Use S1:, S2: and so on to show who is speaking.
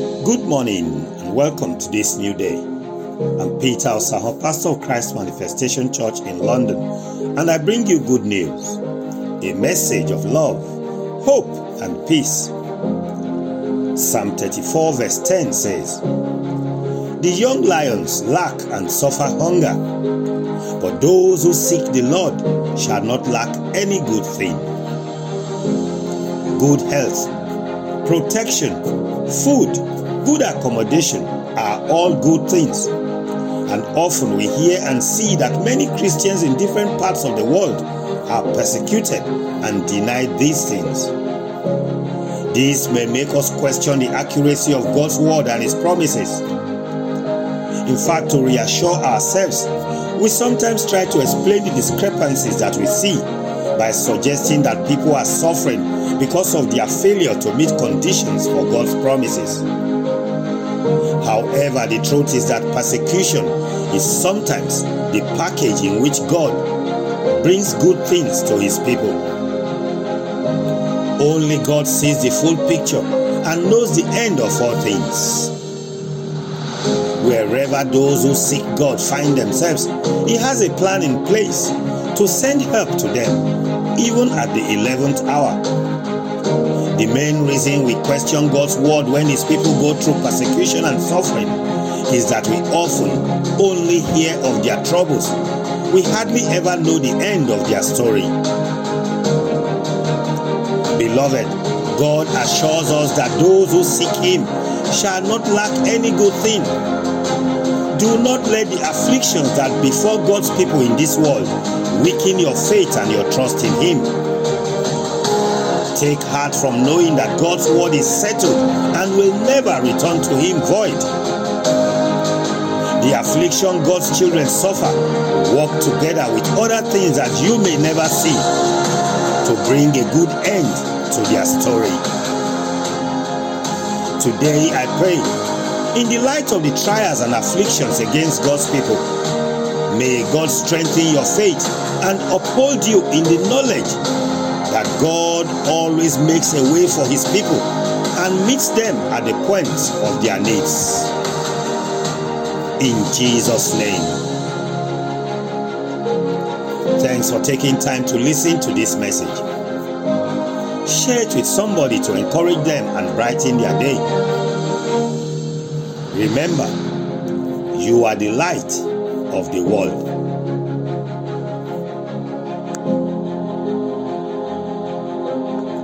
S1: Good morning and welcome to this new day. I'm Peter Osaho, pastor of Christ Manifestation Church in London, and I bring you good news a message of love, hope, and peace. Psalm 34, verse 10 says, The young lions lack and suffer hunger, but those who seek the Lord shall not lack any good thing. Good health, protection, food, good accommodation are all good things. And often we hear and see that many Christians in different parts of the world are persecuted and denied these things. This may make us question the accuracy of God's word and His promises. In fact, to reassure ourselves, we sometimes try to explain the discrepancies that we see by suggesting that people are suffering because of their failure to meet conditions for God's promises. However, the truth is that persecution is sometimes the package in which God brings good things to his people. Only God sees the full picture and knows the end of all things. Wherever those who seek God find themselves, He has a plan in place to send help to them, even at the 11th hour. The main reason we question God's word when His people go through persecution and suffering is that we often only hear of their troubles. We hardly ever know the end of their story. Beloved, God assures us that those who seek Him shall not lack any good thing. Do not let the afflictions that befall God's people in this world weaken your faith and your trust in Him. Take heart from knowing that God's word is settled and will never return to Him void. The affliction God's children suffer work together with other things that you may never see to bring a good end to their story. Today I pray, in the light of the trials and afflictions against God's people, may God strengthen your faith and uphold you in the knowledge that God always makes a way for his people and meets them at the point of their needs. In Jesus' name. Thanks for taking time to listen to this message. Share it with somebody to encourage them and brighten their day. Remember, you are the light of the world.